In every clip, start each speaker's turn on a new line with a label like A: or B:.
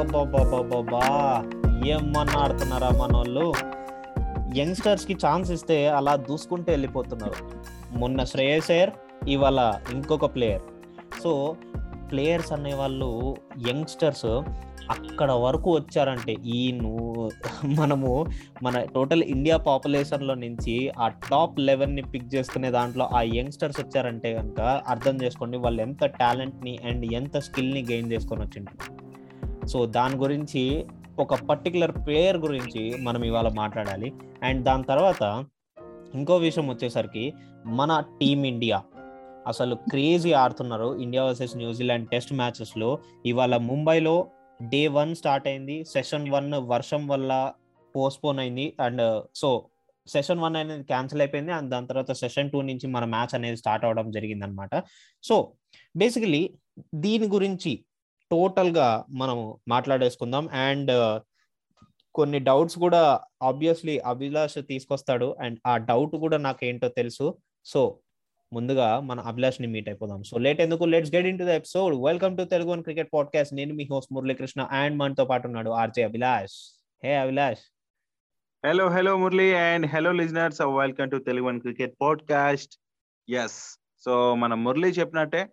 A: అబ్బాబ్బాబ్బాబ్బా ఏమన్నా ఆడుతున్నారా మన వాళ్ళు యంగ్స్టర్స్కి ఛాన్స్ ఇస్తే అలా దూసుకుంటూ వెళ్ళిపోతున్నారు. మొన్న శ్రేయస్ అయ్యర్ ఇవాళ ఇంకొక ప్లేయర్. సో ప్లేయర్స్ అనే వాళ్ళు యంగ్స్టర్స్ అక్కడ వరకు వచ్చారంటే ఈ నువ్వు మనము మన టోటల్ ఇండియా పాపులేషన్లో నుంచి ఆ టాప్ లెవెన్ని పిక్ చేసుకునే దాంట్లో ఆ యంగ్స్టర్స్ వచ్చారంటే కనుక అర్థం చేసుకోండి వాళ్ళు ఎంత టాలెంట్ని అండ్ ఎంత స్కిల్ని గెయిన్ చేసుకొని వచ్చింటారు సో దాని గురించి ఒక పర్టికులర్ ప్లేయర్ గురించి మనం ఇవాళ మాట్లాడాలి. అండ్ దాని తర్వాత ఇంకో విషయం వచ్చేసరికి మన టీం ఇండియా. అసలు క్రేజీ ఆడుతున్నారు India versus New Zealand test మ్యాచెస్లో. ఇవాళ ముంబైలో డే వన్ స్టార్ట్ అయింది. సెషన్ వన్ వర్షం వల్ల పోస్ట్పోన్ అయింది. అండ్ సో సెషన్ వన్ అనేది క్యాన్సిల్ అయిపోయింది. అండ్ దాని తర్వాత సెషన్ టూ నుంచి మన మ్యాచ్ అనేది స్టార్ట్ అవడం జరిగింది అనమాట సో బేసికలీ దీని గురించి టోటల్గా మనము మాట్లాడేసుకుందాం. అండ్ కొన్ని డౌట్స్ కూడా ఆబ్వియస్లీ అభిలాష్ తీసుకొస్తాడు. అండ్ ఆ డౌట్ కూడా నాకు ఏంటో తెలుసు. సో ముందుగా మన అభిలాష్ని మీట్ అయిపోదాం. సో లేట్ ఎందుకు? Let's get into the episode. Welcome to Telugu one cricket podcast. నేను మీ హోస్ట్ మురళీకృష్ణ అండ్ మనతో పాటు ఉన్నాడు RJ Abhilash. Hey Abhilash.
B: Hello hello Murali and hello listeners welcome to Telugu one cricket podcast. Yes so మన మురళి చెప్పినట్టే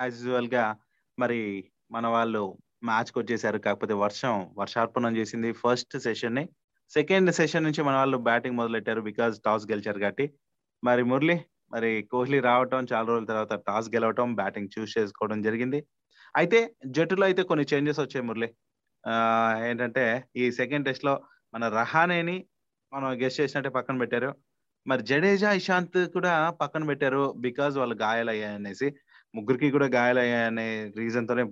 B: as యూజువల్గా మరి మన వాళ్ళు మ్యాచ్కి వచ్చేసారు కాకపోతే వర్షం వర్షార్పణం చేసింది ఫస్ట్ సెషన్ని. సెకండ్ సెషన్ నుంచి మన వాళ్ళు బ్యాటింగ్ మొదలెట్టారు బికాజ్ టాస్ గెలిచారు కాబట్టి. మరి మురళి మరి కోహ్లీ రావటం చాలా రోజుల తర్వాత టాస్ గెలవటం బ్యాటింగ్ చూస్ చేసుకోవడం జరిగింది. అయితే జట్టులో అయితే కొన్ని చేంజెస్ వచ్చాయి మురళి. ఏంటంటే ఈ సెకండ్ టెస్ట్లో మన రహానేని మనం గెస్ట్ చేసినట్టే పక్కన పెట్టారు. మరి జడేజా ఇషాంత్ కూడా పక్కన పెట్టారు బికాజ్ వాళ్ళు గాయాలయ్యాయనేసి. ముగ్గురికి కూడా గాయాలయ్యాయనే రీజన్తోనే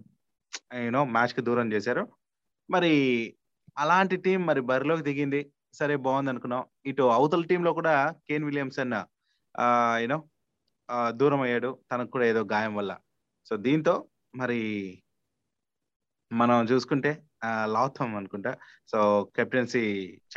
B: యూనో మ్యాచ్కి దూరం చేశారు. మరి అలాంటి టీం మరి బరిలోకి దిగింది. సరే బాగుంది అనుకున్నాం ఇటు అవతల టీంలో కూడా కేన్ విలియమ్సన్ యూనో దూరం అయ్యాడు. తనకు కూడా ఏదో గాయం వల్ల. సో దీంతో మరి మనం చూసుకుంటే లాథమ్ అనుకుంటా. సో కెప్టెన్సీ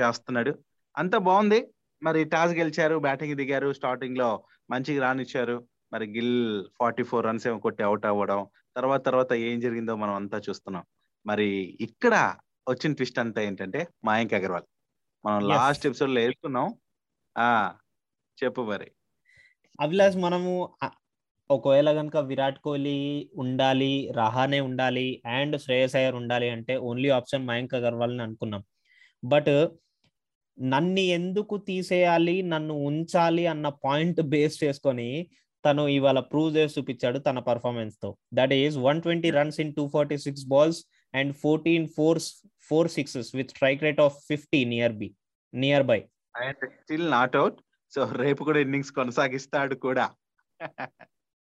B: చేస్తున్నాడు. అంత బాగుంది. మరి టాస్ గెలిచారు. బ్యాటింగ్ దిగారు. స్టార్టింగ్లో మంచిగా రానిచ్చారు. మరి గిల్ ఫార్టీ ఫోర్ రన్స్ ఏమో కొట్టి అవుట్ అవ్వడం. తర్వాత తర్వాత ఏం జరిగిందో మనం అంతా చూస్తున్నాం. మరి ఇక్కడ వచ్చిన ట్విస్ట్ అంతా ఏంటంటే మయాంక్ అగర్వాల్. మనం. లాస్ట్ ఎపిసోడ్లో వేసుకున్నాం ఆ చెప్పు మరి.
A: అభిలాష్ మనము ఒకవేళ కనుక విరాట్ కోహ్లీ ఉండాలి రహానే ఉండాలి అండ్ శ్రేయస్ అయ్యర్ ఉండాలి అంటే ఓన్లీ ఆప్షన్ మయాంక్ అగర్వాల్ అని అనుకున్నాం. బట్ నన్ను ఎందుకు తీసేయాలి నన్ను ఉంచాలి అన్న పాయింట్ బేస్ చేసుకొని తను ఇవాళ ప్రూవ్ చేసి చూపించాడు తన పర్ఫార్మెన్స్తో. That is one twenty runs in two forty six balls and fourteen fours four sixes with strike rate of fifty near be near by
B: and still not out so రేపు కూడా innings కొనసాగిస్తాడు కూడా.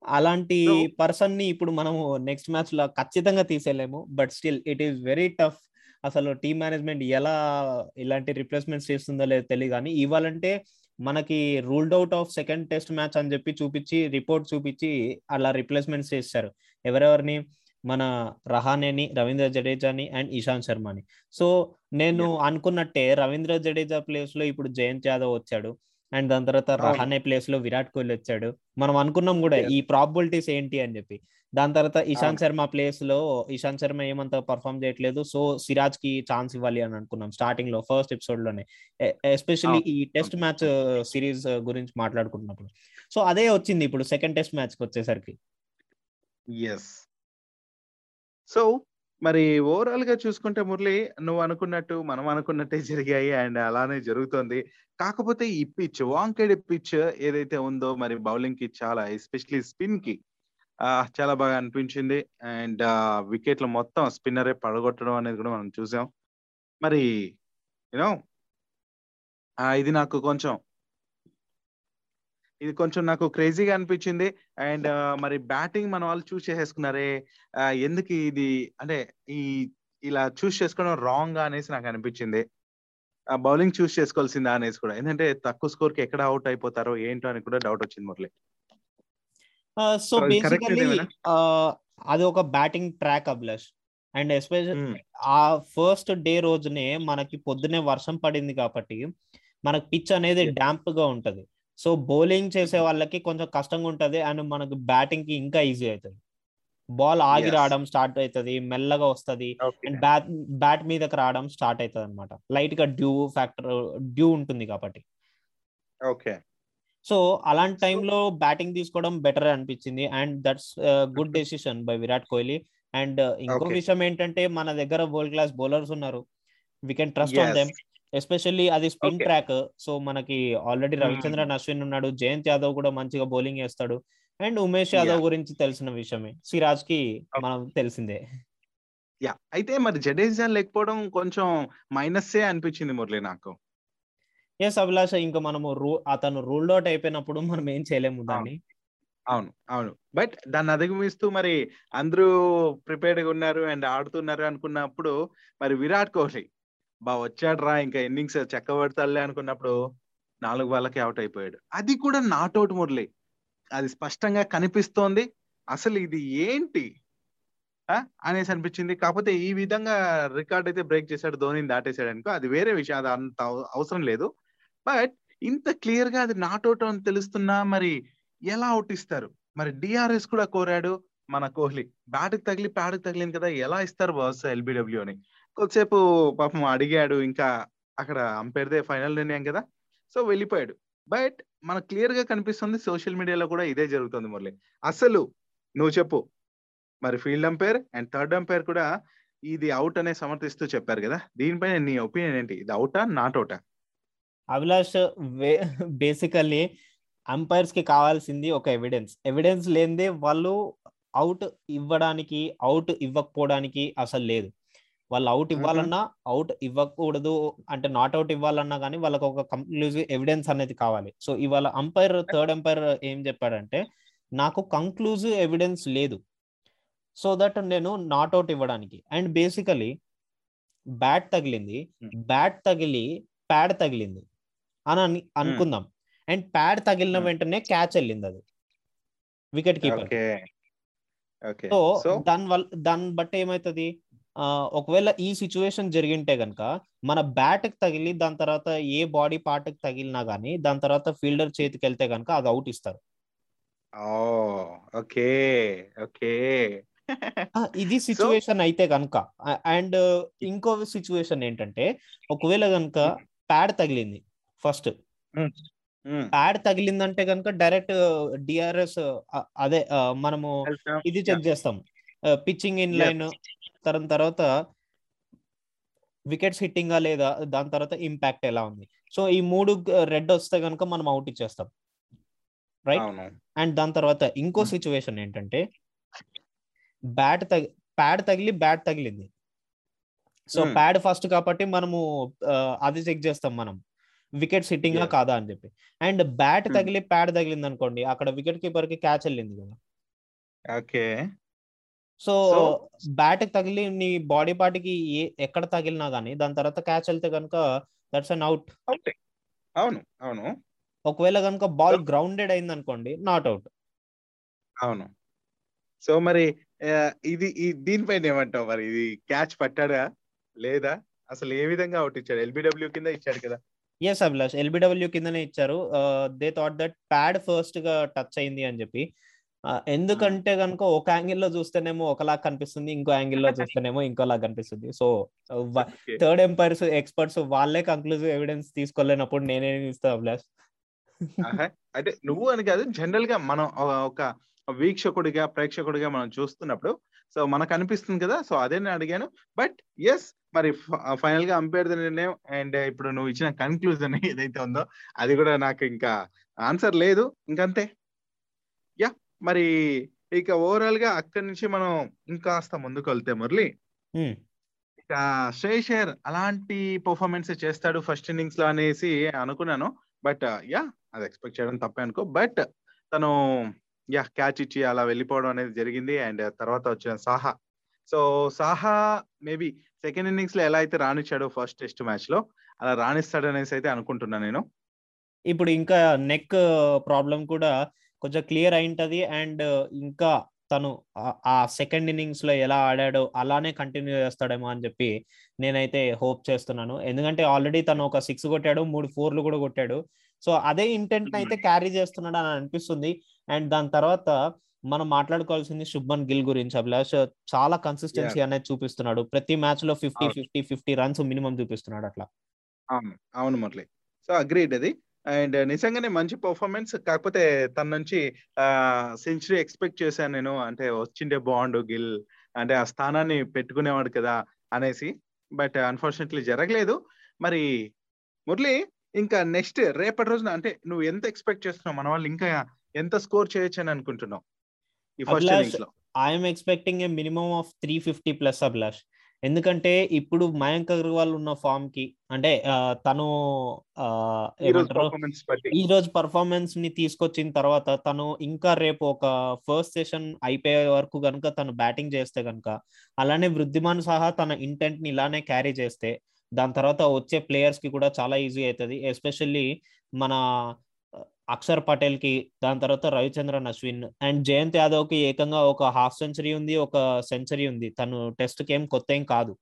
A: అలాంటి పర్సన్ని ఇప్పుడు మనము నెక్స్ట్ మ్యాచ్లో ఖచ్చితంగా తీసేయలేము. But still it is very tough అసలు టీమ్ మేనేజ్మెంట్ ఎలా ఇలాంటి రిప్లేస్మెంట్స్ చేస్తుందో లేదో తెలియదు. కానీ ఇవ్వాలంటే మనకి ruled out of second test match అని చెప్పి చూపించి రిపోర్ట్ చూపించి అలా రిప్లేస్మెంట్స్ చేస్తారు. ఎవరెవరిని? మన రహానేని రవీంద్ర జడేజాని అండ్ ఇషాంత్ శర్మని. సో నేను అనుకున్నట్టే రవీంద్ర జడేజా ప్లేస్లో ఇప్పుడు జయంత్ యాదవ్ వచ్చాడు. అండ్ దాని తర్వాత. రహానే ప్లేస్లో విరాట్ కోహ్లీ వచ్చాడు మనం అనుకున్నాం కూడా. ఈ ప్రాబిలిటీస్ ఏంటి అని చెప్పి దాని తర్వాత ఇషాంత్. శర్మ ప్లేస్లో ఇషాంత్ శర్మ ఏమంత పర్ఫామ్ చేయట్లేదు సో సిరాజ్కి ఛాన్స్ ఇవ్వాలి అని అనుకున్నాం స్టార్టింగ్లో ఫస్ట్ ఎపిసోడ్లోనే ఎస్పెషల్లీ. ఈ టెస్ట్ మ్యాచ్ సిరీస్ గురించి మాట్లాడుకుంటున్నప్పుడు సో అదే వచ్చింది ఇప్పుడు సెకండ్ టెస్ట్ మ్యాచ్కి వచ్చేసరికి
B: ఎస్ సో మరి ఓవరాల్గా చూసుకుంటే మురళి నువ్వు అనుకున్నట్టు మనం అనుకున్నట్టే జరిగాయి అండ్ అలానే జరుగుతోంది. కాకపోతే ఈ పిచ్ వాంకెడ్ పిచ్ ఏదైతే ఉందో మరి బౌలింగ్కి చాలా ఎస్పెషలీ స్పిన్కి చాలా బాగా అనిపించింది. అండ్ వికెట్లు మొత్తం స్పిన్నరే పడగొట్టడం అనేది కూడా మనం చూసాం. మరి యూనో ఇది నాకు కొంచెం ఇది కొంచెం నాకు క్రేజీగా అనిపించింది. అండ్ మరి బ్యాటింగ్ మన వాళ్ళు చూస్ చేసేసుకున్నారే ఆ, ఎందుకు ఇది అంటే ఈ ఇలా చూస్ చేసుకోవడం రాంగ్ అనేసి నాకు అనిపించింది. బౌలింగ్ చూస్ చేసుకోవాల్సిందా అనేసి కూడా. ఎందుకంటే తక్కువ స్కోర్కి ఎక్కడ అవుట్ అయిపోతారో ఏంటో అని కూడా డౌట్ వచ్చింది మురళి.
A: So basically? అది ఒక batting track Abhilash. And especially ఆ ఫస్ట్ డే రోజునే మనకి పొద్దునే వర్షం పడింది కాబట్టి మనకి పిచ్ అనేది డాంప్గా ఉంటది. సో బౌలింగ్ చేసే వాళ్ళకి కొంచెం కష్టంగా ఉంటది అండ్ మనకు బ్యాటింగ్కి ఇంకా ఈజీ అవుతుంది బాల్ ఆగి. రావడం స్టార్ట్ అవుతుంది మెల్లగా వస్తది అండ్ బ్యాట్ బ్యాట్ మీదకి రావడం స్టార్ట్ అవుతుంది అనమాట లైట్గా డ్యూ ఫ్యాక్టర్ డ్యూ ఉంటుంది కాబట్టి
B: ఓకే
A: సో అలాంటి టైంలో బ్యాటింగ్ తీసుకోవడం బెటర్ అనిపించింది and that's good
B: Mhm.
A: Decision by Virat Kohli and ఇంకో. విషయం ఏంటంటే మన దగ్గర వరల్డ్ క్లాస్ బౌలర్స్ ఉన్నారు we can trust on. Them especially అది స్పిన్. ట్రాక్. సో మనకి ఆల్రెడీ. రవిచంద్రన్ అశ్విన్ ఉన్నాడు. జయంత్ యాదవ్ కూడా మంచిగా బౌలింగ్ వేస్తాడు అండ్ ఉమేష్ యాదవ్. గురించి తెలిసిన విషయమే.
B: సిరాజ్కి.
A: మనం తెలిసిందే.
B: యా అయితే మరి జడేజా లేకపోవడం కొంచెం మైనస్సే అనిపించింది మురళి నాకు.
A: ఎస్ అభిలాష ఇంకా మనము రూ అతను రూల్డ్ అవుట్ అయిపోయినప్పుడు మనం ఏం చేయలేము దాన్ని.
B: అవును. అవును. బట్ దాన్ని అధిగమిస్తూ మరి అందరూ ప్రిపేర్డ్గా ఉన్నారు అండ్ ఆడుతున్నారు అనుకున్నప్పుడు మరి విరాట్ కోహ్లీ బా వచ్చాడు రా ఇంకా ఇన్నింగ్స్ చెక్కబడతాడులే అనుకున్నప్పుడు నాలుగు వాళ్ళకి అవుట్ అయిపోయాడు. అది కూడా నాట్ అవుట్ మురళి అది స్పష్టంగా కనిపిస్తోంది. అసలు ఇది ఏంటి? ఆ? అనేసి అనిపించింది. కాకపోతే ఈ విధంగా రికార్డ్ అయితే బ్రేక్ చేశాడు ధోనిని దాటేశాడు అనుకో అది వేరే విషయం. అది అంత అవసరం లేదు. బట్ ఇంత క్లియర్గా అది నాట్ అవుట్ అని తెలుస్తున్నా మరి ఎలా అవుట్ ఇస్తారు? మరి డిఆర్ఎస్ కూడా కోరాడు మన కోహ్లీ. బ్యాట్ తగిలి ప్యాడ్కి తగిలింది కదా ఎలా ఇస్తారు బాస్ ఎల్బిడబ్ల్యూ అని? కొద్దిసేపు పాపం అడిగాడు ఇంకా అక్కడ అంపేర్దే ఫైనల్ నిర్ణయం కదా. సో వెళ్ళిపోయాడు. బట్ మనకు క్లియర్గా కనిపిస్తుంది సోషల్ మీడియాలో కూడా ఇదే జరుగుతుంది మురళి. అసలు నువ్వు చెప్పు. మరి field umpire and third umpire కూడా ఇది అవుట్ అనే సమర్థిస్తూ చెప్పారు కదా. దీనిపైన నీ ఒపీనియన్ ఏంటి? ఇది అవుటా నాట్ అవుటా?
A: అభిలాష్ బేసికల్లీ అంపైర్స్కి కావాల్సింది ఒక ఎవిడెన్స్. ఎవిడెన్స్ లేనిదే వాళ్ళు అవుట్ ఇవ్వడానికి అవుట్ ఇవ్వకపోవడానికి అసలు లేదు. వాళ్ళు అవుట్ ఇవ్వాలన్నా అవుట్ ఇవ్వకూడదు అంటే నాట్ అవుట్ ఇవ్వాలన్నా కానీ వాళ్ళకి ఒక కంక్లూజివ్ ఎవిడెన్స్ అనేది కావాలి. సో ఇవాళ అంపైర్ థర్డ్ అంపైర్ ఏం చెప్పాడంటే నాకు కంక్లూజివ్ ఎవిడెన్స్ లేదు. సో దట్ నేను నాట్ అవుట్ ఇవ్వడానికి. అండ్ బేసికలీ బ్యాట్ తగిలింది. బ్యాట్ తగిలి ప్యాడ్ తగిలింది. అని అని- అనుకుందాం. అండ్ ప్యాడ్ తగిలిన. వెంటనే క్యాచ్ వెళ్ళింది అది. వికెట్ కీపర్ సో దాని వల్ల దాన్ని బట్టి ఏమవుతుంది ఒకవేళ ఈ సిచ్యువేషన్ జరిగింటే గనక మన బ్యాట్కి తగిలి దాని తర్వాత ఏ బాడీ పార్ట్కి తగిలినా గానీ దాని తర్వాత ఫీల్డర్ చేతికి వెళ్తే గనక అది అవుట్ ఇస్తారు.
B: ఓకే ఓకే
A: ఆ, ఇది సిచ్యువేషన్ అయితే కనుక అండ్ ఇంకో సిచ్యువేషన్ ఏంటంటే ఒకవేళ కనుక ప్యాడ్ తగిలింది ఫస్ట్ ప్యాడ్ తగిలిందంటే కనుక డైరెక్ట్ డిఆర్ఎస్ అదే మనము ఇది చెక్ చేస్తాం. Pitching in. లైన్ తర్వాత తర్వాత వికెట్స్ హిట్టింగా లేదా దాని తర్వాత ఇంపాక్ట్ ఎలా ఉంది? సో ఈ మూడు రెడ్ వస్తే కనుక మనం అవుట్ ఇచ్చేస్తాం. రైట్ అండ్ దాని తర్వాత ఇంకో. సిచ్యువేషన్ ఏంటంటే బ్యాట్ తగి ప్యాడ్ తగిలి బ్యాట్ తగిలింది. సో. ప్యాడ్ ఫస్ట్ కాబట్టి మనము అది చెక్ చేస్తాం మనం. Wicket sitting
B: Yes.
A: కాదా అని చెప్పి. And bat. తగిలి ప్యాడ్ తగిలింది అనుకోండి అక్కడ వికెట్ కీపర్కి క్యాచ్ వెళ్ళింది కదా.
B: ఓకే.
A: సో బ్యాట్ తగిలి నీ బాడీ పార్ట్కి ఎక్కడ తగిలినా గానీ దాని తర్వాత క్యాచ్ వెళ్తే కనుక దట్స్ అన్ అవుట్.
B: అవును అవును.
A: ఒకవేళ కనుక బాల్ గ్రౌండెడ్ అయింది అనుకోండి నాట్ అవుట్.
B: అవును. సో మరి ఇది ఈ- దీనిపైన ఏమంటావు మరి? ఇది క్యాచ్ పట్టాడా? లేదా? అసలు ఏ విధంగా అవుట్ ఇచ్చాడు? ఎల్బిడబ్ల్యూ కింద ఇచ్చాడు కదా.
A: ఎస్ అభిలాష్. ఎల్బిడబ్ల్యూ కిందనే ఇచ్చారు. దే థాట్ దట్ ప్యాడ్ ఫస్ట్గా టచ్ అయింది అని చెప్పి. ఎందుకంటే కనుక ఒక యాంగిల్లో చూస్తేనేమో ఒకలా కనిపిస్తుంది ఇంకో యాంగిల్లో చూస్తేనేమో ఇంకోలా కనిపిస్తుంది. సో. థర్డ్ ఎంపైర్స్ ఎక్స్పర్ట్స్ వాళ్ళే కంక్లూజివ్ ఎవిడెన్స్ తీసుకోలేనప్పుడు నేనేం ఇస్తా అభిలాష్.
B: అంటే నువ్వు అని కాదు జనరల్గా మనం ఒక- వీక్షకుడిగా ప్రేక్షకుడిగా మనం చూస్తున్నప్పుడు సో మనకు అనిపిస్తుంది కదా సో అదే నేను అడిగాను. బట్ ఎస్ మరి ఫైనల్గా అంపైర్ నిర్ణయం అండ్ ఇప్పుడు నువ్వు ఇచ్చిన కన్క్లూజన్ ఏదైతే ఉందో అది కూడా నాకు ఇంకా ఆన్సర్ లేదు. ఇంకంతే. మరి ఇక ఓవరాల్గా అక్కడి నుంచి మనం ఇంకాస్త ముందుకు వెళ్తే మురళి. ఇక అయ్యర్ అలాంటి పర్ఫార్మెన్స్ చేస్తాడు ఫస్ట్ ఇన్నింగ్స్లో అనేసి అనుకున్నాను. బట్ యా అది ఎక్స్పెక్ట్ చేయడం తప్పే అనుకో. బట్ తను యా క్యాచ్ ఇచ్చి అలా వెళ్ళిపోవడం అనేది జరిగింది. అండ్ తర్వాత వచ్చిన Saha. So Saha maybe second ఇన్నింగ్స్లో ఎలా అయితే రాణించాడో ఫస్ట్ టెస్ట్ మ్యాచ్లో అలా రాణిస్తాడు అనేసి అయితే అనుకుంటున్నాను నేను.
A: ఇప్పుడు ఇంకా నెక్ ప్రాబ్లం కూడా కొంచెం క్లియర్ అయింటది. అండ్ ఇంకా తను ఆ- సెకండ్ ఇన్నింగ్స్లో ఎలా ఆడాడో అలానే కంటిన్యూ చేస్తాడేమో అని చెప్పి నేనైతే హోప్ చేస్తున్నాను. ఎందుకంటే ఆల్రెడీ తను ఒక సిక్స్ కొట్టాడు మూడు ఫోర్లు కూడా కొట్టాడు. సో అదే ఇంటెంట్ అయితే క్యారీ చేస్తున్నాడు అని అనిపిస్తుంది. అండ్ దాని తర్వాత మనం మాట్లాడుకోవాల్సింది శుభ్మన్ గిల్ గురించి అభిలాష్. చాలా కన్సిస్టెన్సీ అనేది చూపిస్తున్నాడు. ప్రతి మ్యాచ్లో fifty. Fifty fifty runs minimum చూపిస్తున్నాడు అట్లా.
B: అవును. అవును మురళి. సో అగ్రీడ్ అది అండ్ నిజంగానే మంచి పర్ఫార్మెన్స్ కాకపోతే తన నుంచి సెంచరీ ఎక్స్పెక్ట్ చేశాను నేను. అంటే వచ్చిండే బాండ్ గిల్ అంటే ఆ స్థానాన్ని పెట్టుకునేవాడు కదా అనేసి. బట్ అన్ఫార్చునేట్లీ జరగలేదు. మరి మురళి ఇంకా నెక్స్ట్ రేపటి రోజున అంటే నువ్వు ఎంత ఎక్స్పెక్ట్ చేస్తున్నావు? మన వాళ్ళు ఇంకా ఎంత స్కోర్ చేయొచ్చు అని అనుకుంటున్నావు? ఈ ఫస్ట్ ఇన్నింగ్స్లో.
A: I'm expecting a minimum of three fifty plus Abhilash. ఎందుకంటే ఇప్పుడు మయాంక్ అగర్వాల్ ఉన్న ఫామ్కి అంటే తను
B: ఈ రోజు
A: పర్ఫార్మెన్స్ని తీసుకొచ్చిన తర్వాత తను ఇంకా రేపు ఒక ఫస్ట్ సెషన్ అయిపోయే వరకు కనుక తను బ్యాటింగ్ చేస్తే కనుక అలానే వృద్ధిమాన్ సహా తన ఇంటెంట్ని ఇలానే క్యారీ చేస్తే దాని తర్వాత వచ్చే ప్లేయర్స్కి కూడా చాలా ఈజీ అవుతుంది. ఎస్పెషల్లీ మన అక్షర్ పటేల్కి దాని తర్వాత రవిచంద్రన్ అశ్విన్ అండ్ జయంత్ యాదవ్కి ఏకంగా ఒక హాఫ్ సెంచరీ ఉంది ఒక సెంచరీ ఉంది. తను టెస్ట్కి ఏం కొత్త ఏం కాదు.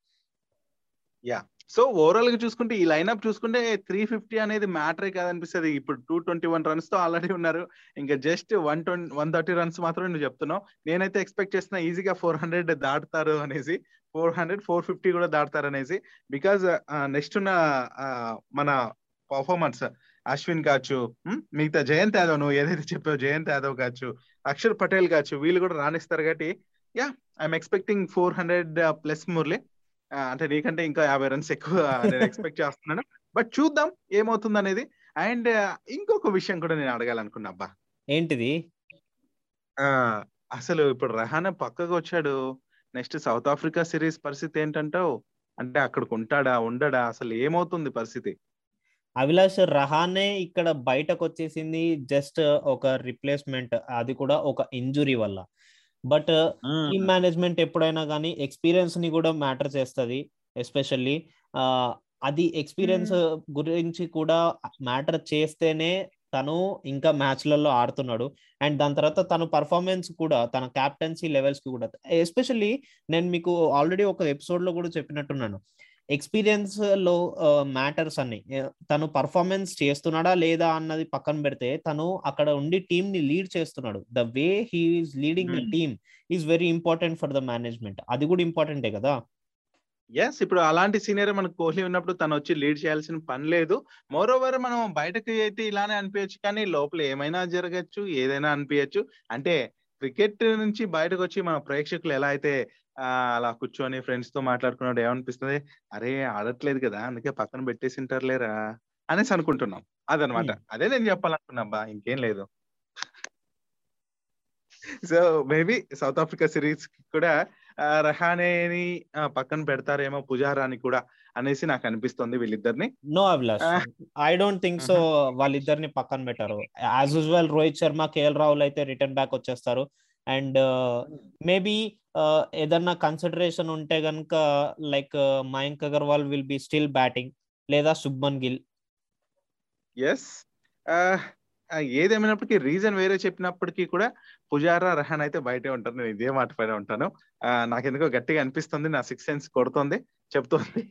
B: యా. సో ఓవరాల్గా చూసుకుంటే ఈ లైన్అప్ చూసుకుంటే త్రీ ఫిఫ్టీ అనేది మ్యాటరే కాదనిపిస్తుంది. ఇప్పుడు టూ ట్వంటీ వన్ రన్స్తో ఆల్రెడీ ఉన్నారు. ఇంకా just one twenty one thirty runs మాత్రమే నువ్వు చెప్తున్నావు. నేనైతే ఎక్స్పెక్ట్ చేసిన ఈజీగా ఫోర్ హండ్రెడ్ దాటుతారు అనేసి ఫోర్ హండ్రెడ్ ఫోర్ ఫిఫ్టీ కూడా దాటుతారు అనేసి. బికాజ్ నెక్స్ట్ ఉన్న మన పర్ఫార్మెన్స్ అశ్విన్ కావచ్చు మిగతా జయంత్ యాదవ్ నువ్వు ఏదైతే చెప్పావు జయంత్ యాదవ్ కావచ్చు అక్షర్ పటేల్ కావచ్చు వీళ్ళు కూడా రాణిస్తారు కాబట్టి yeah I'm expecting four hundred plus Murali. అంటే నీకంటే ఇంకా యాభై రన్స్ ఎక్కువ నేను ఎక్స్పెక్ట్ చేస్తున్నాను. బట్ చూద్దాం ఏమవుతుంది అనేది అండ్ ఇంకొక విషయం కూడా నేను అడగాలనుకున్నా అబ్బా.
A: ఏంటిది?
B: ఆ, అసలు ఇప్పుడు రహానా పక్కకు వచ్చాడు. నెక్స్ట్ సౌత్ ఆఫ్రికా సిరీస్ పరిస్థితి ఏంటంటావు? అంటే అక్కడికి ఉంటాడా ఉండడా? అసలు ఏమవుతుంది పరిస్థితి?
A: అభిలాష్ రహానే ఇక్కడ బయటకు వచ్చేసింది జస్ట్ ఒక రిప్లేస్మెంట్ అది కూడా ఒక ఇంజురీ వల్ల. బట్ టీమ్ మేనేజ్మెంట్ ఎప్పుడైనా కానీ ఎక్స్పీరియన్స్ని కూడా మ్యాటర్ చేస్తుంది ఎస్పెషల్లీ. అది ఎక్స్పీరియన్స్ గురించి కూడా మ్యాటర్ చేస్తేనే తను ఇంకా మ్యాచ్లలో ఆడుతున్నాడు. అండ్ దాని తర్వాత తన పర్ఫార్మెన్స్ కూడా తన క్యాప్టెన్సీ లెవెల్స్కి కూడా ఎస్పెషల్లీ నేను మీకు ఆల్రెడీ ఒక ఎపిసోడ్లో కూడా చెప్పినట్టున్నాను. ఎక్స్పీరియన్స్లో మ్యాటర్స్ అన్ని. తను పర్ఫార్మెన్స్ చేస్తున్నాడా లేదా అన్నది పక్కన పెడితే తను అక్కడ ఉండి టీమ్ని లీడ్ చేస్తున్నాడు. The way he is leading the. Team is very important for the management. అది కూడా ఇంపార్టెంటే కదా?
B: ఎస్ ఇప్పుడు అలాంటి సీనియర్ మనకు కోహ్లీ ఉన్నప్పుడు తను వచ్చి లీడ్ చేయాల్సిన పని లేదు. మోర్ ఓవర్ మనం బయటకి అయితే ఇలానే అనిపించచ్చు కానీ లోపల ఏమైనా జరగచ్చు ఏదైనా అనిపించచ్చు అంటే క్రికెట్ నుంచి బయటకు వచ్చి మన ప్రేక్షకులు ఎలా అయితే అలా కూర్చొని ఫ్రెండ్స్తో మాట్లాడుకున్నాడు. ఏమనిపిస్తుంది? అరే ఆడట్లేదు కదా అందుకే పక్కన పెట్టేసి ఉంటారులేరా అనేసి అనుకుంటున్నాం. అదనమాట. అదే నేను చెప్పాలనుకున్నా అబ్బా ఇంకేం లేదు. So maybe South Africa series కూడా ఆ, రహానేని పక్కన పెడతారేమో పుజారాని కూడా అనేసి నాకు అనిపిస్తుంది వీళ్ళిద్దరిని.
A: No Abhilash. I don't think so వాళ్ళిద్దరిని పక్కన పెట్టారు. As usual Rohit Sharma KL Rahul అయితే రిటర్న్ బ్యాక్ వచ్చేస్తారు. అండ్ మేబీ ఏదన్నా కన్సిడరేషన్ ఉంటే గనుక like Mayank Agarwal will be still batting లేదా శుభ్మన్ గిల్.
B: ఎస్ ఏదేమైనప్పటికీ రీజన్ వేరే చెప్పినప్పటికీ కూడా పుజారా రహాన్ అయితే బయటే ఉంటారు. నేను ఇదే మాట పైన ఉంటాను. నాకెందుకో గట్టిగా అనిపిస్తుంది. నా సిక్స్ సెన్స్ కొడుతుంది చెప్తుంది.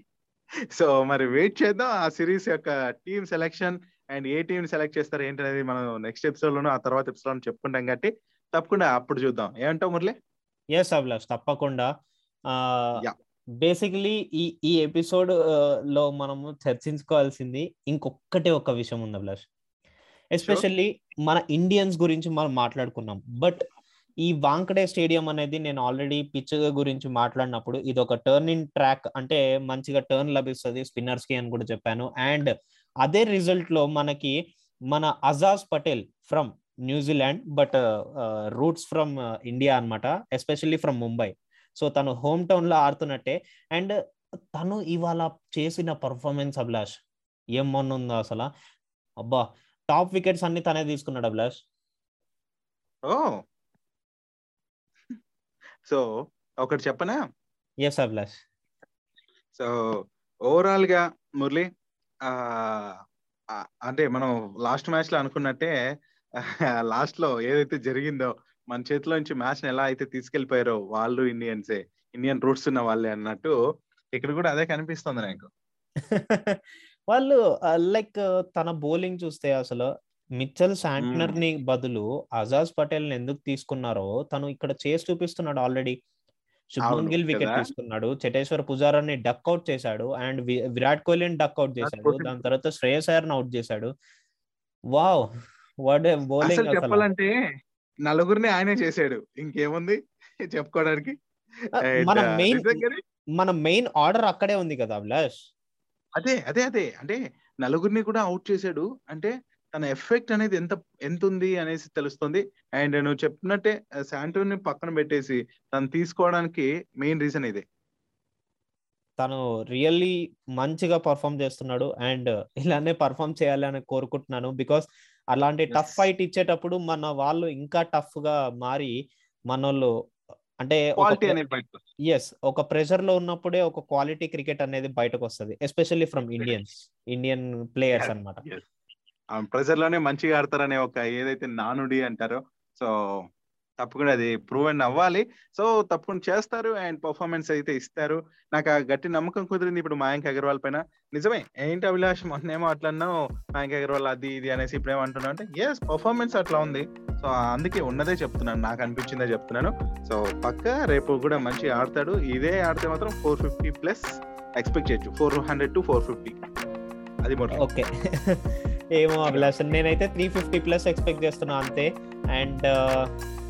B: సో మరి వెయిట్ చేద్దాం. ఆ సిరీస్ యొక్క టీమ్ సెలెక్షన్ అండ్ ఏ టీం సెలెక్ట్ చేస్తారు ఏంటనేది మనం నెక్స్ట్ ఎపిసోడ్ లోను ఆ తర్వాత ఎపిసోడ్ చెప్పుకుంటాం. కాబట్టి తప్పకుండా అప్పుడు చూద్దాం. ఏమంటావు మురళి?
A: ఎస్ అభిలాష్ తప్పకుండా. బేసికలీ ఈ ఈ ఎపిసోడ్లో మనము చర్చించుకోవాల్సింది ఇంకొక్కటే ఒక విషయం ఉంది అభిలాష్. ఎస్పెషల్లీ మన ఇండియన్స్ గురించి మనం మాట్లాడుకున్నాం. బట్ ఈ వాంకడే స్టేడియం అనేది నేను ఆల్రెడీ పిచ్ గురించి మాట్లాడినప్పుడు ఇది ఒక టర్నింగ్ ట్రాక్ అంటే మంచిగా టర్న్ లభిస్తుంది స్పిన్నర్స్కి అని కూడా చెప్పాను. అండ్ అదే రిజల్ట్లో మనకి మన Ajaz Patel from New Zealand but roots from India అన్నమాట ఎస్పెషల్లీ ఫ్రమ్ ముంబై సో తను హోమ్ టౌన్లో ఆడుతున్నట్టే. అండ్ తను ఇవాళ చేసిన పర్ఫార్మెన్స్ అభిలాష్ ఏం మొన్న ఉందో అసలు? అబ్బా టాప్ వికెట్స్ అన్ని తనే తీసుకున్నాడు అభిలాష్.
B: ఓ! సో ఒకటి చెప్పనా?
A: ఎస్ అభిలాష్.
B: సో ఓవరాల్గా మురళి అంటే మనం లాస్ట్ మ్యాచ్లో అనుకున్నట్టే లాస్ట్లో ఏదైతే జరిగిందో మన చేతిలో నుంచి మ్యాచ్ ఎలా అయితే తీసుకెళ్ళిపోయారో వాళ్ళు ఇండియన్సే ఇండియన్ రూట్స్ ఉన్న వాళ్ళే అన్నట్టు ఇక్కడ కూడా అదే కనిపిస్తుంది నాకు.
A: వాళ్ళు లైక్ తన బౌలింగ్ చూస్తే అసలు మిచ్చల్ శాంట్నర్ని బదులు అజాజ్ పటేల్ని ఎందుకు తీసుకున్నారో తను ఇక్కడ చేసి చూపిస్తున్నాడు ఆల్రెడీ. శుభ్మన్
B: అవును,
A: గిల్ వికెట్? తీసుకున్నాడు చేటేశ్వర్ పుజారాన్ని డక్ అవుట్ చేశాడు అండ్ విరాట్ కోహ్లీని డక్ అవుట్ చేశాడు. దాని తర్వాత శ్రేయస్ అయ్యర్ అవుట్ చేశాడు. వావ్! బౌలింగ్
B: చెప్పాలంటే నలుగురిని ఆయనే చేశాడు. ఇంకేముంది? చెప్పుకోవడానికి.
A: మన మెయిన్ మన మెయిన్ ఆర్డర్ అక్కడే ఉంది కదా అభిలాష్.
B: అదే అదే అదే. అంటే నలుగురిని కూడా అవుట్ చేశాడు. అంటే తన ఎఫెక్ట్ అనేది ఎంత ఎంత ఉంది అనేసి తెలుస్తుంది. అండ్ నువ్వు చెప్పినట్టే శాంటోని పక్కన పెట్టేసి తను తీసుకోవడానికి మెయిన్ రీజన్ ఇదే.
A: తను రియల్లీ మంచిగా పర్ఫామ్ చేస్తున్నాడు. అండ్ ఇలానే పర్ఫామ్ చేయాలని కోరుకుంటున్నాను. బికాస్ అలాంటి. టఫ్ ఫైట్ ఇచ్చేటప్పుడు మన వాళ్ళు ఇంకా టఫ్గా మారి మనోళ్ళు అంటే. ఎస్ ఒక ప్రెషర్లో ఉన్నప్పుడే ఒక క్వాలిటీ క్రికెట్ అనేది బయటకు వస్తుంది especially from Indians Indian players.
B: ఆ ప్రెజర్లోనే మంచిగా ఆడతారనే ఒక ఏదైతే నానుడి అంటారో సో తప్పకుండా అది ప్రూవ్ అండ్ అవ్వాలి. సో తప్పకుండా చేస్తారు అండ్ పర్ఫార్మెన్స్ అయితే ఇస్తారు. నాకు ఆ గట్టి నమ్మకం కుదిరింది ఇప్పుడు మయాంక్ అగర్వాల్ పైన. నిజమే ఏంటి అభిలాష్ మొన్నేమో అట్లా అన్నావు మయాంక్ అగర్వాల్ అది ఇది అనేసి ఇప్పుడేమో అంటున్నావు అంటే ఎస్ పర్ఫార్మెన్స్ అట్లా ఉంది. సో అందుకే ఉన్నదే చెప్తున్నాను నాకు అనిపించిందే చెప్తున్నాను. సో పక్క రేపు కూడా మంచిగా ఆడతాడు. ఇదే ఆడితే మాత్రం ఫోర్ ఫిఫ్టీ ప్లస్ ఎక్స్పెక్ట్ చేయొచ్చు. Four hundred to four fifty అది మొదలు
A: ఓకే ఏమో అభిలాష్. నేనైతే త్రీ ఫిఫ్టీ ప్లస్ ఎక్స్పెక్ట్ చేస్తున్నా అంతే. అండ్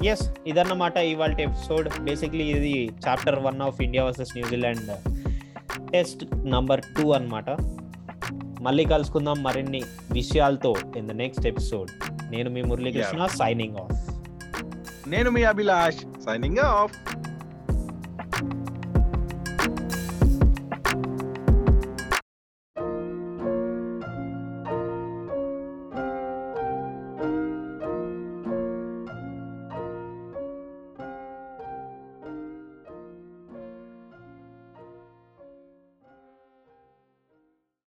A: ఎస్ ఇదన్నమాట ఇవాళ ఎపిసోడ్ బేసిక్లీ ఇది chapter one of India versus New Zealand test number two అన్నమాట. మళ్ళీ కలుసుకుందాం మరిన్ని విషయాలతో ఇన్ ద నెక్స్ట్ ఎపిసోడ్ నేను మీ మురళీకృష్ణ సైనింగ్ ఆఫ్
B: నేను మీ అభిలాష్ సైనింగ్ ఆఫ్